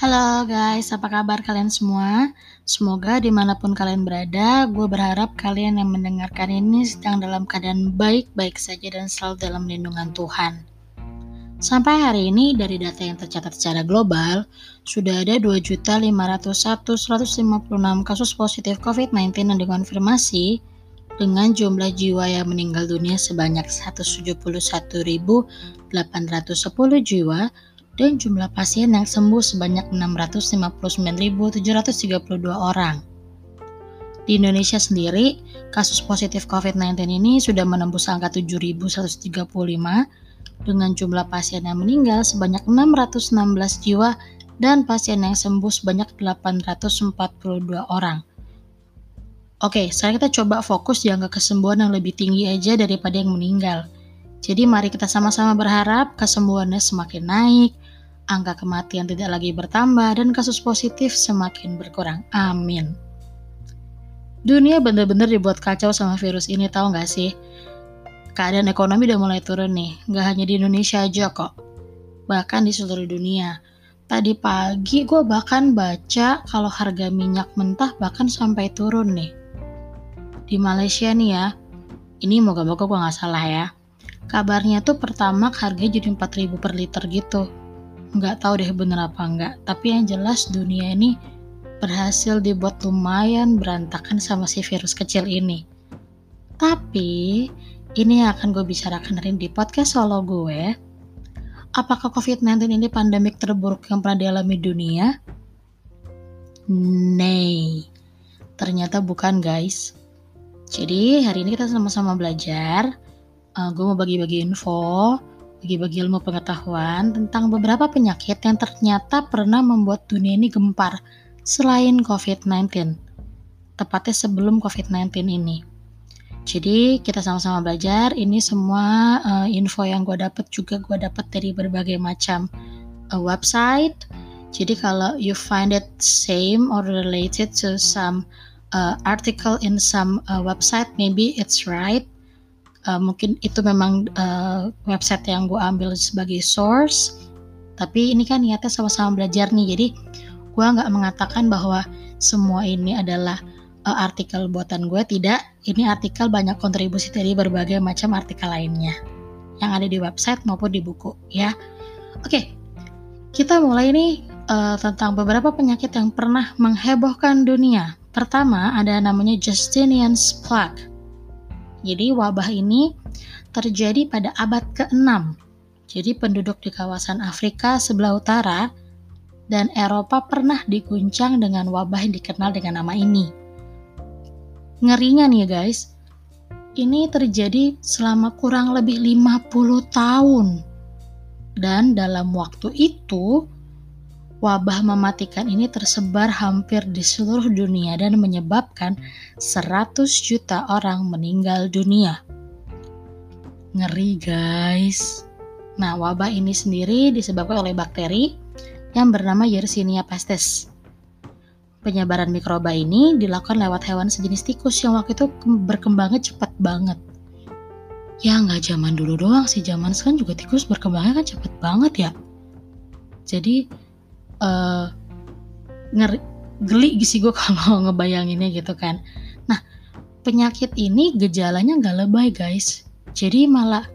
Halo guys, apa kabar kalian semua? Semoga di mana pun kalian berada, gue berharap kalian yang mendengarkan ini sedang dalam keadaan baik-baik saja dan selalu dalam lindungan Tuhan. Sampai hari ini, dari data yang tercatat secara global, sudah ada 2.501.156 kasus positif COVID-19 yang dikonfirmasi dengan jumlah jiwa yang meninggal dunia sebanyak 171.810 jiwa dan jumlah pasien yang sembuh sebanyak 659.732 orang. Di Indonesia sendiri, kasus positif COVID-19 ini sudah menembus angka 7.135 dengan jumlah pasien yang meninggal sebanyak 616 jiwa dan pasien yang sembuh sebanyak 842 orang. Oke, sekarang kita coba fokus di angka kesembuhan yang lebih tinggi aja daripada yang meninggal. Jadi mari kita sama-sama berharap kesembuhannya semakin naik, angka kematian tidak lagi bertambah, dan kasus positif semakin berkurang. Amin. Dunia benar-benar dibuat kacau sama virus ini, tahu nggak sih? Keadaan ekonomi udah mulai turun nih, nggak hanya di Indonesia aja kok. Bahkan di seluruh dunia. Tadi pagi gue bahkan baca kalau harga minyak mentah bahkan sampai turun nih. Di Malaysia nih ya, ini moga-moga gue nggak salah ya. Kabarnya tuh pertama harganya jadi 4000 per liter gitu nggak tahu deh bener apa enggak tapi yang jelas dunia ini berhasil dibuat lumayan berantakan sama si virus kecil ini tapi ini yang akan gue bicarakan hari di podcast solo gue apakah COVID-19 ini pandemik terburuk yang pernah dialami dunia? Nay, ternyata bukan guys. Jadi hari ini kita sama-sama belajar. Uh, gue mau bagi-bagi info bagi-bagi ilmu pengetahuan tentang beberapa penyakit yang ternyata pernah membuat dunia ini gempar selain COVID-19. Tepatnya sebelum COVID-19 ini. Jadi kita sama-sama belajar. Ini semua uh, info yang gue dapat juga gue dapat dari berbagai macam uh, website. Jadi kalau you find it same or related to some uh, article in some uh, website, maybe it's right uh, mungkin itu memang uh, website yang gue ambil sebagai source. Tapi ini kan niatnya sama-sama belajar nih. Jadi gue nggak mengatakan bahwa semua ini adalah uh, artikel buatan gue tidak. Ini artikel banyak kontribusi dari berbagai macam artikel lainnya. Yang ada di website maupun di buku ya. Oke. Kita mulai nih uh, tentang beberapa penyakit yang pernah menghebohkan dunia. Pertama ada namanya Justinian's plague jadi wabah ini terjadi pada abad ke-6. Jadi penduduk di kawasan Afrika sebelah utara dan Eropa pernah diguncang dengan wabah yang dikenal dengan nama ini. Ngerinya nih guys, ini terjadi selama kurang lebih 50 tahun. Dan dalam waktu itu, wabah mematikan ini tersebar hampir di seluruh dunia dan menyebabkan 100 juta orang meninggal dunia. Ngeri guys. Nah, wabah ini sendiri disebabkan oleh bakteri yang bernama Yersinia pestis. Penyebaran mikroba ini dilakukan lewat hewan sejenis tikus yang waktu itu berkembangnya cepat banget. Ya nggak zaman dulu doang sih, zaman sekarang juga tikus berkembangnya kan cepet banget ya. Jadi uh, ngeri geli sih gue kalau ngebayanginnya gitu kan. Nah penyakit ini gejalanya nggak lebay guys, jadi malah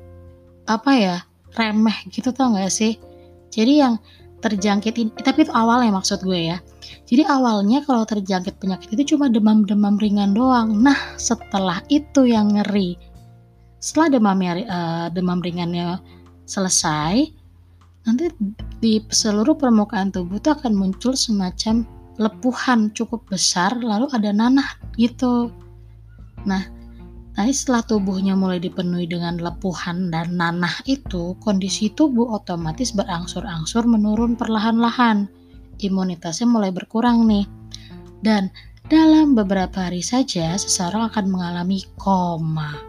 apa ya remeh gitu tau gak sih? Jadi yang terjangkit ini, tapi itu awalnya maksud gue ya. Jadi awalnya kalau terjangkit penyakit itu cuma demam-demam ringan doang. Nah setelah itu yang ngeri. Setelah demam uh, demam ringannya selesai, nanti di seluruh permukaan tubuh itu akan muncul semacam lepuhan cukup besar lalu ada nanah gitu. Nah nanti setelah tubuhnya mulai dipenuhi dengan lepuhan dan nanah itu kondisi tubuh otomatis berangsur-angsur menurun perlahan-lahan. Imunitasnya mulai berkurang nih. Dan dalam beberapa hari saja seseorang akan mengalami koma.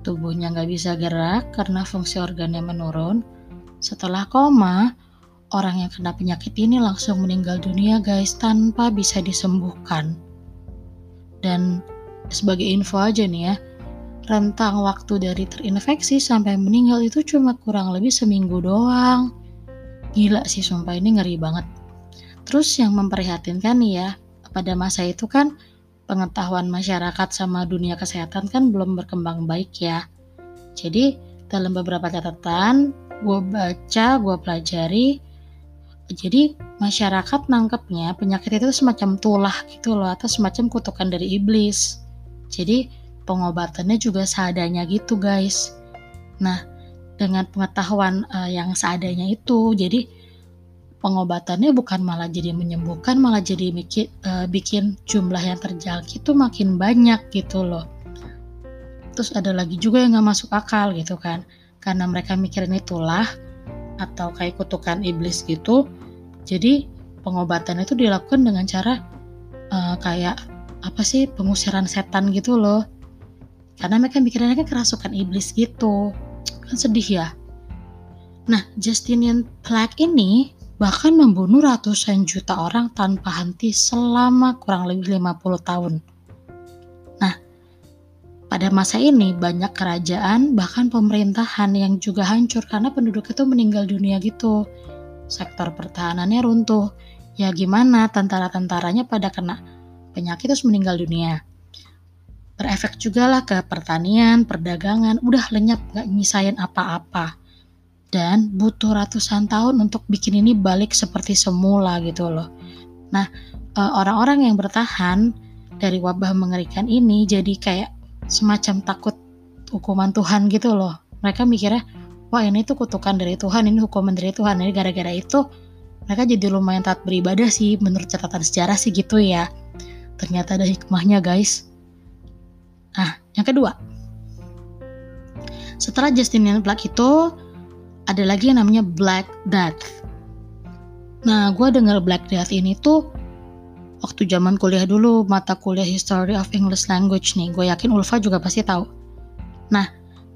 Tubuhnya nggak bisa gerak karena fungsi organnya menurun setelah koma, orang yang kena penyakit ini langsung meninggal dunia guys tanpa bisa disembuhkan. Dan sebagai info aja nih ya, rentang waktu dari terinfeksi sampai meninggal itu cuma kurang lebih seminggu doang. Gila sih sumpah ini ngeri banget. terus yang memprihatinkan nih ya, pada masa itu kan pengetahuan masyarakat sama dunia kesehatan kan belum berkembang baik ya. Jadi dalam beberapa catatan gue baca, gue pelajari, jadi masyarakat nangkepnya penyakit itu semacam tulah gitu loh atau semacam kutukan dari iblis. Jadi pengobatannya juga seadanya gitu guys. Nah dengan pengetahuan uh, yang seadanya itu, jadi pengobatannya bukan malah jadi menyembuhkan malah jadi bikin, uh, bikin jumlah yang terjangkit itu makin banyak gitu loh terus ada lagi juga yang nggak masuk akal gitu kan karena mereka mikirin itulah atau kayak kutukan iblis gitu jadi pengobatan itu dilakukan dengan cara uh, kayak apa sih pengusiran setan gitu loh. Karena mereka mikirinnya kan kerasukan iblis gitu. Kan sedih ya. Nah Justinian Plague ini bahkan membunuh ratusan juta orang tanpa henti selama kurang lebih 50 tahun. Pada masa ini banyak kerajaan bahkan pemerintahan yang juga hancur karena penduduk itu meninggal dunia gitu. Sektor pertahanannya runtuh. Ya gimana tentara-tentaranya pada kena penyakit terus meninggal dunia. Berefek juga lah ke pertanian, perdagangan, udah lenyap gak nyisain apa-apa dan butuh ratusan tahun untuk bikin ini balik seperti semula gitu loh. Nah, eh, orang-orang yang bertahan dari wabah mengerikan ini jadi kayak semacam takut hukuman Tuhan gitu loh. Mereka mikirnya, wah ini tuh kutukan dari Tuhan, ini hukuman dari Tuhan. Ini gara-gara itu mereka jadi lumayan taat beribadah sih menurut catatan sejarah sih gitu ya. Ternyata ada hikmahnya guys. Nah, yang kedua. Setelah Justinian Plague itu, ada lagi yang namanya Black Death. Nah, gue denger Black Death ini tuh waktu zaman kuliah dulu mata kuliah History of English Language nih. Gue yakin Ulfa juga pasti tahu. Nah,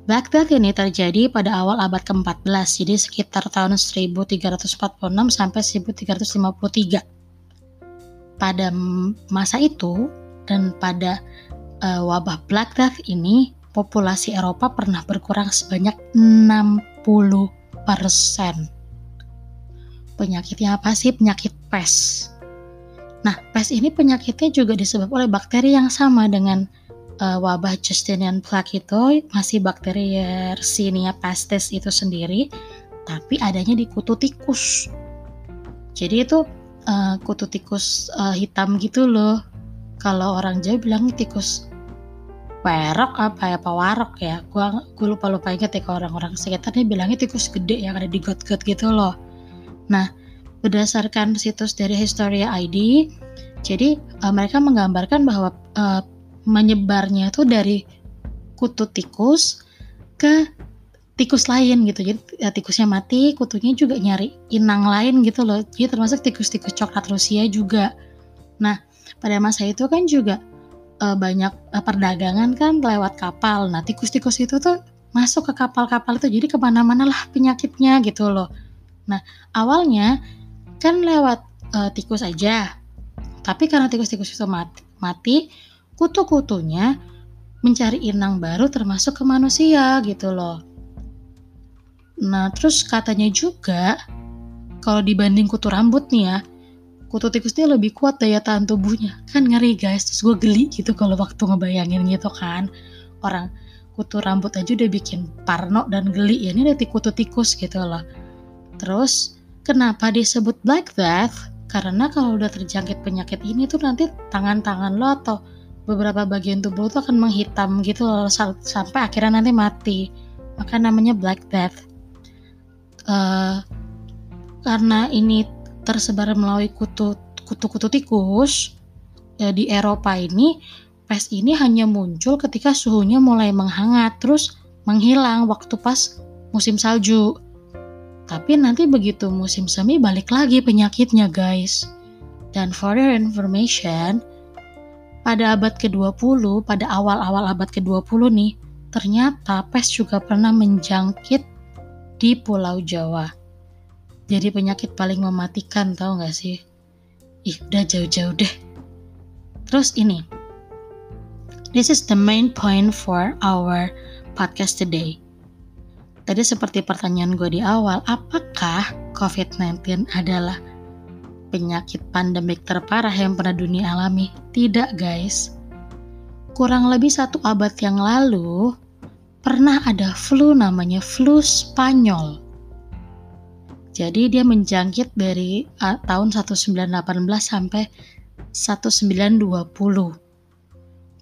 Black Death ini terjadi pada awal abad ke-14, jadi sekitar tahun 1346 sampai 1353. Pada masa itu dan pada uh, wabah Black Death ini, populasi Eropa pernah berkurang sebanyak 60 persen. Penyakitnya apa sih? Penyakit pes. Nah, pes ini penyakitnya juga disebabkan oleh bakteri yang sama dengan uh, wabah Justinian plague itu, masih bakteri Yersinia pestis itu sendiri, tapi adanya di kutu tikus. Jadi itu uh, kutu tikus uh, hitam gitu loh. Kalau orang Jawa bilang tikus perok apa ya pewarok ya gua gue lupa lupa inget ya ke orang-orang sekitarnya bilangnya tikus gede yang ada di got-got gitu loh nah berdasarkan situs dari Historia ID jadi uh, mereka menggambarkan bahwa uh, menyebarnya itu dari kutu tikus ke tikus lain gitu jadi ya, tikusnya mati kutunya juga nyari inang lain gitu loh jadi termasuk tikus-tikus coklat Rusia juga nah pada masa itu kan juga uh, banyak uh, perdagangan kan lewat kapal. Nah tikus-tikus itu tuh masuk ke kapal-kapal itu jadi ke mana-mana lah penyakitnya gitu loh. Nah awalnya kan lewat uh, tikus aja, tapi karena tikus-tikus itu mati, mati kutu-kutunya mencari inang baru termasuk ke manusia gitu loh. Nah terus katanya juga kalau dibanding kutu rambut nih ya, kutu tikusnya lebih kuat daya tahan tubuhnya. Kan ngeri guys. Terus gue geli gitu kalau waktu ngebayangin gitu kan. Orang kutu rambut aja udah bikin parno dan geli. Ya ini ada kutu tikus gitu loh. Terus kenapa disebut black death? Karena kalau udah terjangkit penyakit ini tuh nanti tangan-tangan lo atau beberapa bagian tubuh tuh akan menghitam gitu loh sampai akhirnya nanti mati. Maka namanya black death. Uh, karena ini tersebar melalui kutu kutu-kutu tikus ya, di Eropa ini pes ini hanya muncul ketika suhunya mulai menghangat terus menghilang waktu pas musim salju. Tapi nanti begitu musim semi balik lagi penyakitnya guys. Dan for your information, pada abad ke-20, pada awal-awal abad ke-20 nih, ternyata pes juga pernah menjangkit di Pulau Jawa. Jadi penyakit paling mematikan tau gak sih? Ih udah jauh-jauh deh. Terus ini. This is the main point for our podcast today tadi seperti pertanyaan gue di awal apakah COVID-19 adalah penyakit pandemik terparah yang pernah dunia alami. Tidak guys. Kurang lebih satu abad yang lalu, pernah ada flu namanya flu Spanyol. Jadi dia menjangkit dari tahun 1918 sampai 1920.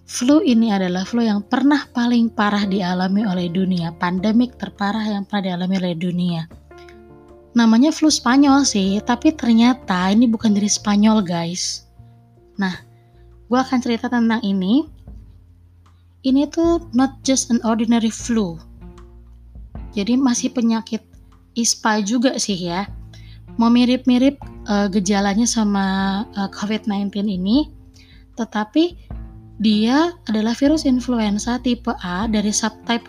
Flu ini adalah flu yang pernah paling parah dialami oleh dunia, pandemik terparah yang pernah dialami oleh dunia. Namanya flu Spanyol sih, tapi ternyata ini bukan dari Spanyol guys. Nah, gue akan cerita tentang ini. Ini tuh not just an ordinary flu. Jadi masih penyakit ISPA juga sih ya. Mau mirip-mirip uh, gejalanya sama uh, COVID-19 ini, tetapi dia adalah virus influenza tipe A dari subtype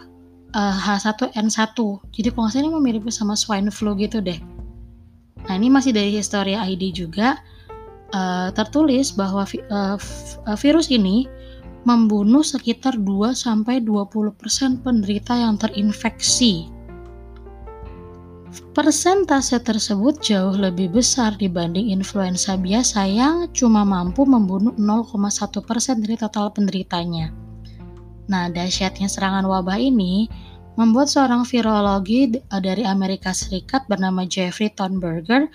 uh, H1N1. Jadi kalau ini mirip sama swine flu gitu deh. Nah ini masih dari Historia ID juga uh, tertulis bahwa vi uh, virus ini membunuh sekitar 2 sampai 20% penderita yang terinfeksi Persentase tersebut jauh lebih besar dibanding influenza biasa yang cuma mampu membunuh 0,1% dari total penderitanya. Nah, dahsyatnya serangan wabah ini membuat seorang virologi dari Amerika Serikat bernama Jeffrey Thornberger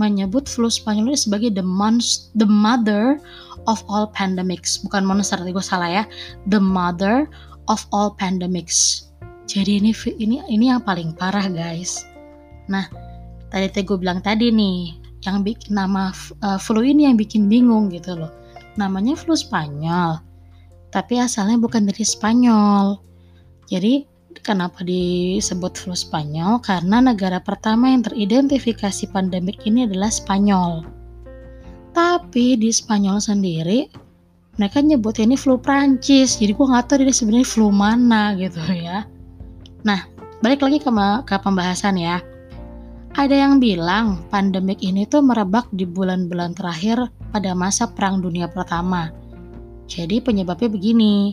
menyebut flu Spanyol sebagai the, monst the mother of all pandemics. Bukan monster, tadi gue salah ya. The mother of all pandemics. Jadi ini ini ini yang paling parah guys. Nah, tadi tadi gue bilang tadi nih, yang bikin nama uh, flu ini yang bikin bingung gitu loh. Namanya flu Spanyol, tapi asalnya bukan dari Spanyol. Jadi kenapa disebut flu Spanyol? Karena negara pertama yang teridentifikasi pandemik ini adalah Spanyol. Tapi di Spanyol sendiri mereka nyebut ini flu Prancis. Jadi gue nggak tahu ini sebenarnya flu mana gitu ya. Nah, balik lagi ke, ke pembahasan ya. Ada yang bilang pandemik ini tuh merebak di bulan-bulan terakhir pada masa Perang Dunia Pertama. Jadi penyebabnya begini,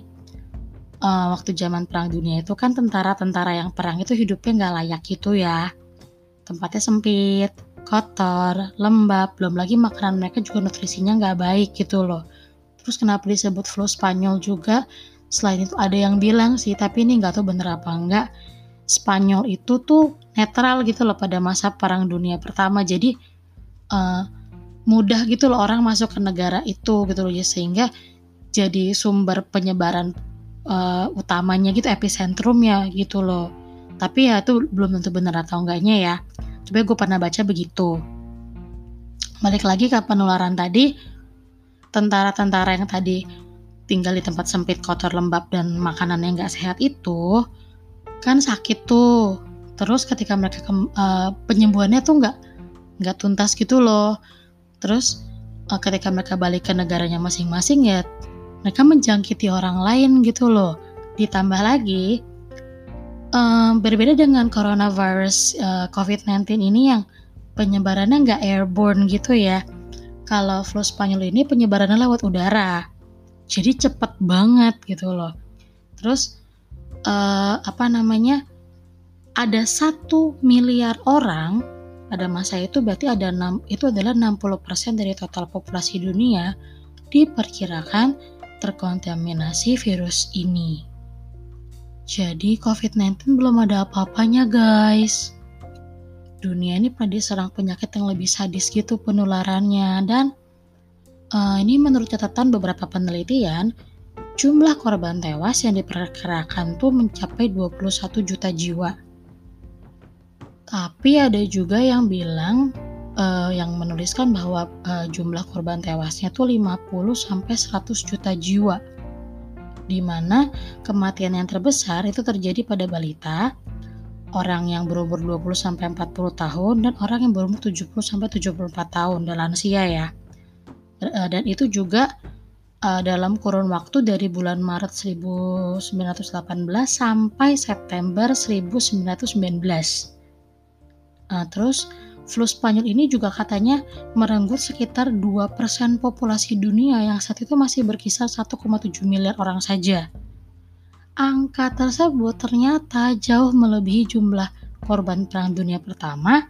uh, waktu zaman Perang Dunia itu kan tentara-tentara yang perang itu hidupnya nggak layak gitu ya. Tempatnya sempit, kotor, lembab, belum lagi makanan mereka juga nutrisinya nggak baik gitu loh. Terus kenapa disebut flu Spanyol juga? Selain itu ada yang bilang sih, tapi ini nggak tahu bener apa enggak. Spanyol itu tuh netral gitu loh pada masa Perang Dunia Pertama. Jadi uh, mudah gitu loh orang masuk ke negara itu gitu loh ya sehingga jadi sumber penyebaran uh, utamanya gitu epicentrumnya gitu loh. Tapi ya itu belum tentu benar atau enggaknya ya. Coba gue pernah baca begitu. Balik lagi ke penularan tadi, tentara-tentara yang tadi tinggal di tempat sempit, kotor, lembab, dan makanan yang gak sehat itu kan sakit tuh. Terus ketika mereka ke, uh, penyembuhannya tuh nggak nggak tuntas gitu loh. Terus uh, ketika mereka balik ke negaranya masing-masing ya mereka menjangkiti orang lain gitu loh. Ditambah lagi um, berbeda dengan coronavirus uh, COVID-19 ini yang penyebarannya nggak airborne gitu ya. Kalau flu Spanyol ini penyebarannya lewat udara. Jadi cepet banget gitu loh. Terus uh, apa namanya ada satu miliar orang pada masa itu berarti ada 6 itu adalah 60% dari total populasi dunia diperkirakan terkontaminasi virus ini. Jadi COVID-19 belum ada apa-apanya guys. Dunia ini pernah diserang penyakit yang lebih sadis gitu penularannya dan uh, ini menurut catatan beberapa penelitian jumlah korban tewas yang diperkirakan tuh mencapai 21 juta jiwa tapi ada juga yang bilang uh, yang menuliskan bahwa uh, jumlah korban tewasnya tuh 50 sampai 100 juta jiwa. Di mana kematian yang terbesar itu terjadi pada balita, orang yang berumur 20 sampai 40 tahun dan orang yang berumur 70 sampai 74 tahun dan lansia ya. Dan itu juga uh, dalam kurun waktu dari bulan Maret 1918 sampai September 1919. Nah, terus flu Spanyol ini juga katanya merenggut sekitar 2% populasi dunia yang saat itu masih berkisar 1,7 miliar orang saja. Angka tersebut ternyata jauh melebihi jumlah korban Perang Dunia Pertama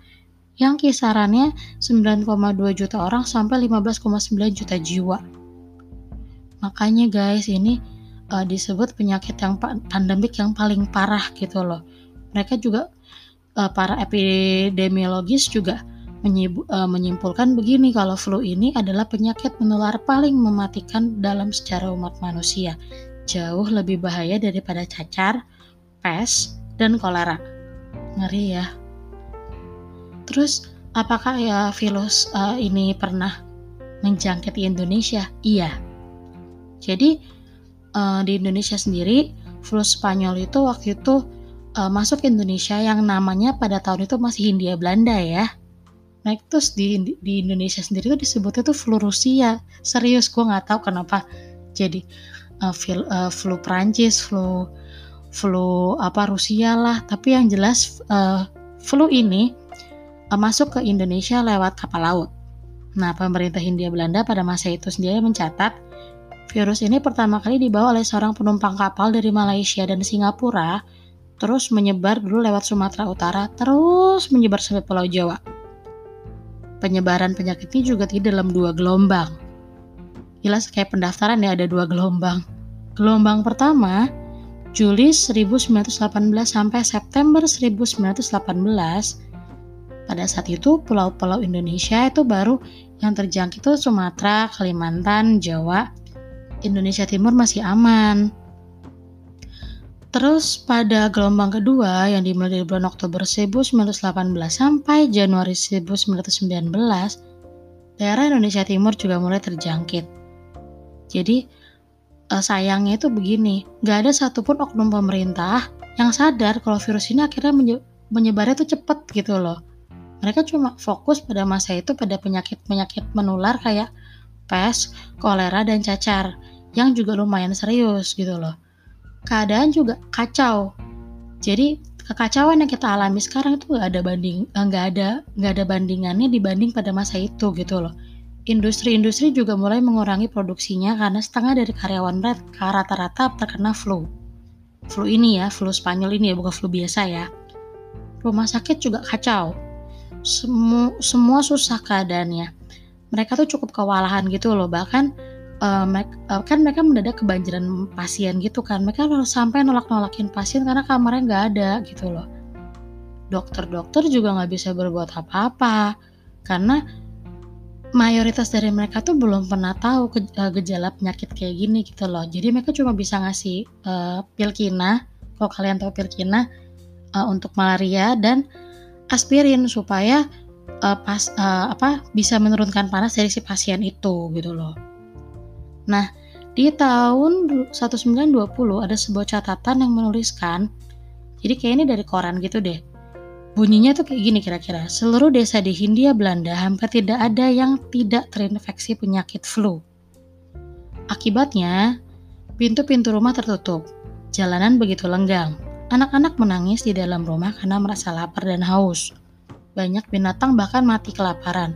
yang kisarannya 9,2 juta orang sampai 15,9 juta jiwa. Makanya guys, ini uh, disebut penyakit yang pandemik yang paling parah gitu loh. Mereka juga uh, para epidemiologis juga uh, menyimpulkan begini kalau flu ini adalah penyakit menular paling mematikan dalam sejarah umat manusia. Jauh lebih bahaya daripada cacar, pes, dan kolera. Ngeri ya. Terus apakah ya virus uh, ini pernah menjangkit di Indonesia? Iya. Jadi uh, di Indonesia sendiri flu Spanyol itu waktu itu uh, masuk ke Indonesia yang namanya pada tahun itu masih Hindia Belanda ya. Nah terus di, di Indonesia sendiri itu disebutnya tuh flu Rusia. Serius gue nggak tahu kenapa jadi uh, flu, uh, flu Prancis, flu flu apa Rusia lah. Tapi yang jelas uh, flu ini masuk ke Indonesia lewat kapal laut. Nah, pemerintah Hindia Belanda pada masa itu sendiri mencatat virus ini pertama kali dibawa oleh seorang penumpang kapal dari Malaysia dan Singapura, terus menyebar dulu lewat Sumatera Utara, terus menyebar sampai Pulau Jawa. Penyebaran penyakit ini juga tidak dalam dua gelombang. Jelas kayak pendaftaran ya ada dua gelombang. Gelombang pertama Juli 1918 sampai September 1918 pada saat itu pulau-pulau Indonesia itu baru yang terjangkit itu Sumatera, Kalimantan, Jawa, Indonesia Timur masih aman. Terus pada gelombang kedua yang dimulai dari bulan Oktober 1918 sampai Januari 1919, daerah Indonesia Timur juga mulai terjangkit. Jadi eh, sayangnya itu begini, nggak ada satupun oknum pemerintah yang sadar kalau virus ini akhirnya menyebarnya itu cepat gitu loh mereka cuma fokus pada masa itu pada penyakit-penyakit menular kayak pes, kolera, dan cacar yang juga lumayan serius gitu loh. Keadaan juga kacau. Jadi kekacauan yang kita alami sekarang itu nggak ada banding eh, nggak ada nggak ada bandingannya dibanding pada masa itu gitu loh. Industri-industri juga mulai mengurangi produksinya karena setengah dari karyawan mereka rata-rata terkena flu. Flu ini ya, flu Spanyol ini ya, bukan flu biasa ya. Rumah sakit juga kacau semua semua susah keadaannya mereka tuh cukup kewalahan gitu loh bahkan uh, kan mereka mendadak kebanjiran pasien gitu kan. Mereka sampai nolak-nolakin pasien karena kamarnya nggak ada gitu loh. Dokter-dokter juga nggak bisa berbuat apa-apa karena mayoritas dari mereka tuh belum pernah tahu ke, uh, gejala penyakit kayak gini gitu loh. Jadi mereka cuma bisa ngasih uh, pil kina kalau kalian tahu pil kina uh, untuk malaria dan aspirin supaya uh, pas uh, apa bisa menurunkan panas dari si pasien itu gitu loh. Nah, di tahun 1920 ada sebuah catatan yang menuliskan jadi kayak ini dari koran gitu deh. Bunyinya tuh kayak gini kira-kira. Seluruh desa di Hindia Belanda hampir tidak ada yang tidak terinfeksi penyakit flu. Akibatnya, pintu-pintu rumah tertutup. Jalanan begitu lenggang. Anak-anak menangis di dalam rumah karena merasa lapar dan haus. Banyak binatang bahkan mati kelaparan.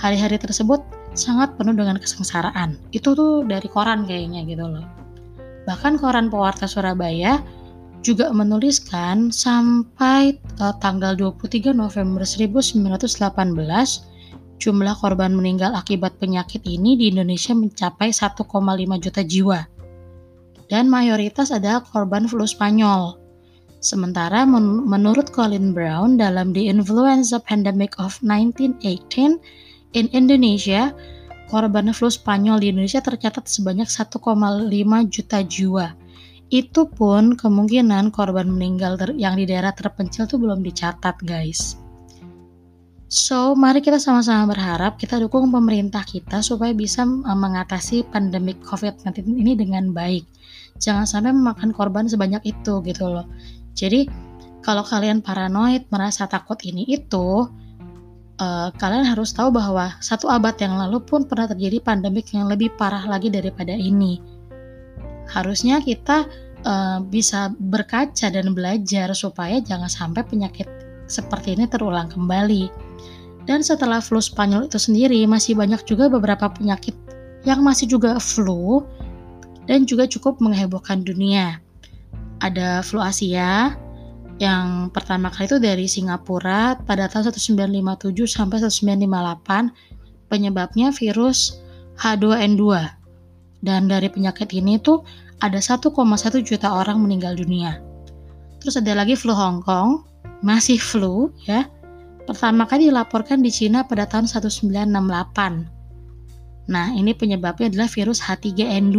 Hari-hari tersebut sangat penuh dengan kesengsaraan. Itu tuh dari koran kayaknya gitu loh. Bahkan koran pewarta Surabaya juga menuliskan sampai uh, tanggal 23 November 1918 jumlah korban meninggal akibat penyakit ini di Indonesia mencapai 1,5 juta jiwa. Dan mayoritas adalah korban flu Spanyol. Sementara men menurut Colin Brown dalam The Influenza Pandemic of 1918 in Indonesia, korban flu Spanyol di Indonesia tercatat sebanyak 1,5 juta jiwa. Itu pun kemungkinan korban meninggal yang di daerah terpencil itu belum dicatat, guys. So, mari kita sama-sama berharap kita dukung pemerintah kita supaya bisa mengatasi pandemi COVID-19 ini dengan baik. Jangan sampai memakan korban sebanyak itu gitu loh. Jadi kalau kalian paranoid merasa takut ini itu, uh, kalian harus tahu bahwa satu abad yang lalu pun pernah terjadi pandemik yang lebih parah lagi daripada ini. Harusnya kita uh, bisa berkaca dan belajar supaya jangan sampai penyakit seperti ini terulang kembali. Dan setelah flu Spanyol itu sendiri, masih banyak juga beberapa penyakit yang masih juga flu dan juga cukup menghebohkan dunia ada flu Asia, yang pertama kali itu dari Singapura pada tahun 1957 sampai 1958 penyebabnya virus H2N2 dan dari penyakit ini tuh ada 1,1 juta orang meninggal dunia. Terus ada lagi flu Hong Kong masih flu ya. Pertama kali dilaporkan di Cina pada tahun 1968 nah ini penyebabnya adalah virus H3N2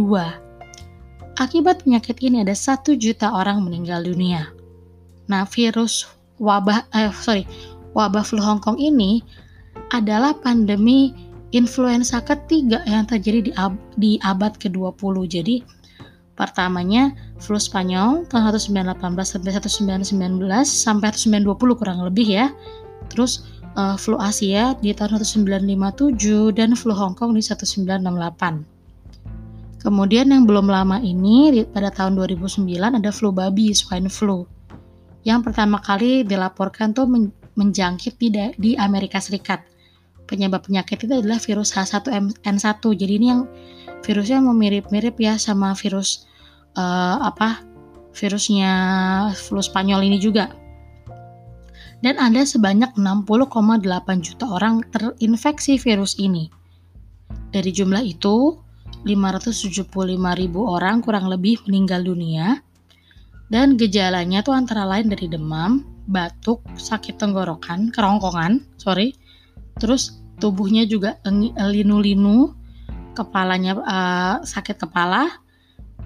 akibat penyakit ini ada 1 juta orang meninggal dunia Nah, virus wabah eh sorry, wabah flu Hong Kong ini adalah pandemi influenza ketiga yang terjadi di, ab di abad ke-20. Jadi pertamanya flu Spanyol tahun 1918 sampai 1919 sampai 1920 kurang lebih ya. Terus uh, flu Asia di tahun 1957 dan flu Hong Kong di 1968. Kemudian yang belum lama ini pada tahun 2009 ada flu babi swine flu yang pertama kali dilaporkan tuh menjangkit di, di Amerika Serikat. Penyebab penyakit itu adalah virus H1N1. Jadi ini yang virusnya mirip-mirip ya sama virus uh, apa? Virusnya flu Spanyol ini juga. Dan ada sebanyak 60,8 juta orang terinfeksi virus ini. Dari jumlah itu, 575 ribu orang kurang lebih meninggal dunia dan gejalanya tuh antara lain dari demam, batuk, sakit tenggorokan, kerongkongan, sorry. Terus tubuhnya juga linu-linu, kepalanya uh, sakit kepala,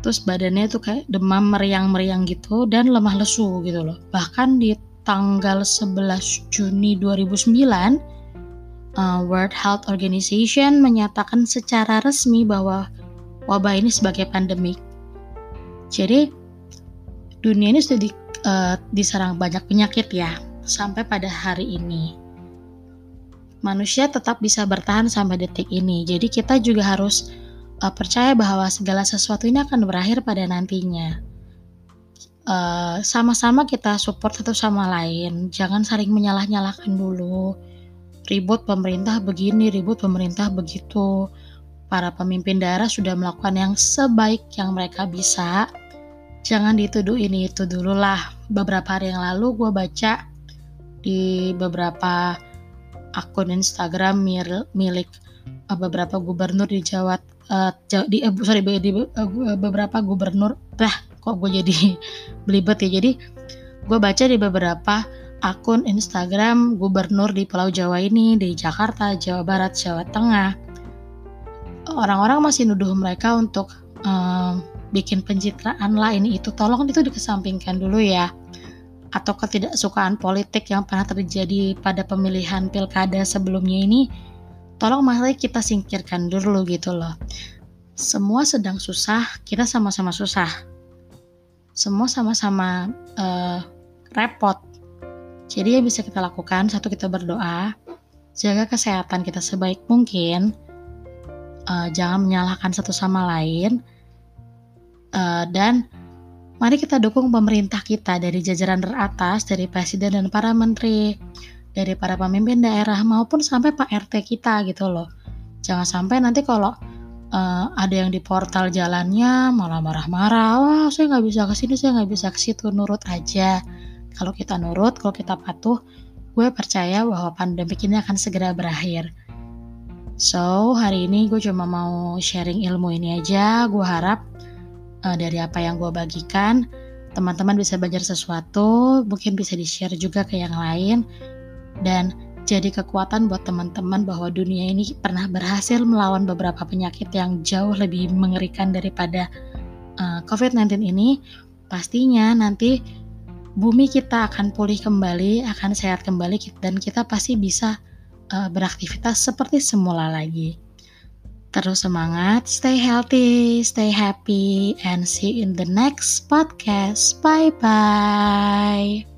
terus badannya tuh kayak demam meriang-meriang gitu dan lemah lesu gitu loh. Bahkan di tanggal 11 Juni 2009 uh, World Health Organization menyatakan secara resmi bahwa wabah ini sebagai pandemik. Jadi dunia ini sudah di, uh, diserang banyak penyakit ya sampai pada hari ini. Manusia tetap bisa bertahan sampai detik ini. Jadi kita juga harus uh, percaya bahwa segala sesuatu ini akan berakhir pada nantinya. sama sama-sama kita support satu sama lain. Jangan saling menyalah-nyalahkan dulu. Ribut pemerintah begini, ribut pemerintah begitu. Para pemimpin daerah sudah melakukan yang sebaik yang mereka bisa jangan dituduh ini itu dulu lah beberapa hari yang lalu gue baca di beberapa akun Instagram milik uh, beberapa gubernur di Jawa uh, di uh, sorry di uh, beberapa gubernur. Lah kok gue jadi belibet ya? Jadi gue baca di beberapa akun Instagram gubernur di Pulau Jawa ini di Jakarta Jawa Barat Jawa Tengah. Orang-orang masih nuduh mereka untuk bikin pencitraan lah ini itu tolong itu dikesampingkan dulu ya. Atau ketidaksukaan politik yang pernah terjadi pada pemilihan pilkada sebelumnya ini tolong mari kita singkirkan dulu gitu loh. Semua sedang susah kita sama-sama susah. Semua sama-sama uh, repot. Jadi yang bisa kita lakukan satu kita berdoa jaga kesehatan kita sebaik mungkin. Uh, jangan menyalahkan satu sama lain uh, dan mari kita dukung pemerintah kita dari jajaran teratas, dari presiden dan para menteri, dari para pemimpin daerah maupun sampai Pak RT kita gitu loh. Jangan sampai nanti kalau uh, ada yang di portal jalannya malah marah-marah, wah saya nggak bisa ke sini, saya nggak bisa ke situ, nurut aja. Kalau kita nurut, kalau kita patuh, gue percaya bahwa pandemi ini akan segera berakhir. So, hari ini gue cuma mau sharing ilmu ini aja. Gue harap uh, dari apa yang gue bagikan teman-teman bisa belajar sesuatu mungkin bisa di-share juga ke yang lain dan jadi kekuatan buat teman-teman bahwa dunia ini pernah berhasil melawan beberapa penyakit yang jauh lebih mengerikan daripada uh, eh, COVID-19 ini pastinya nanti bumi kita akan pulih kembali, akan sehat kembali dan kita pasti bisa uh, beraktivitas seperti semula lagi. Terus semangat, stay healthy, stay happy, and see you in the next podcast. Bye bye.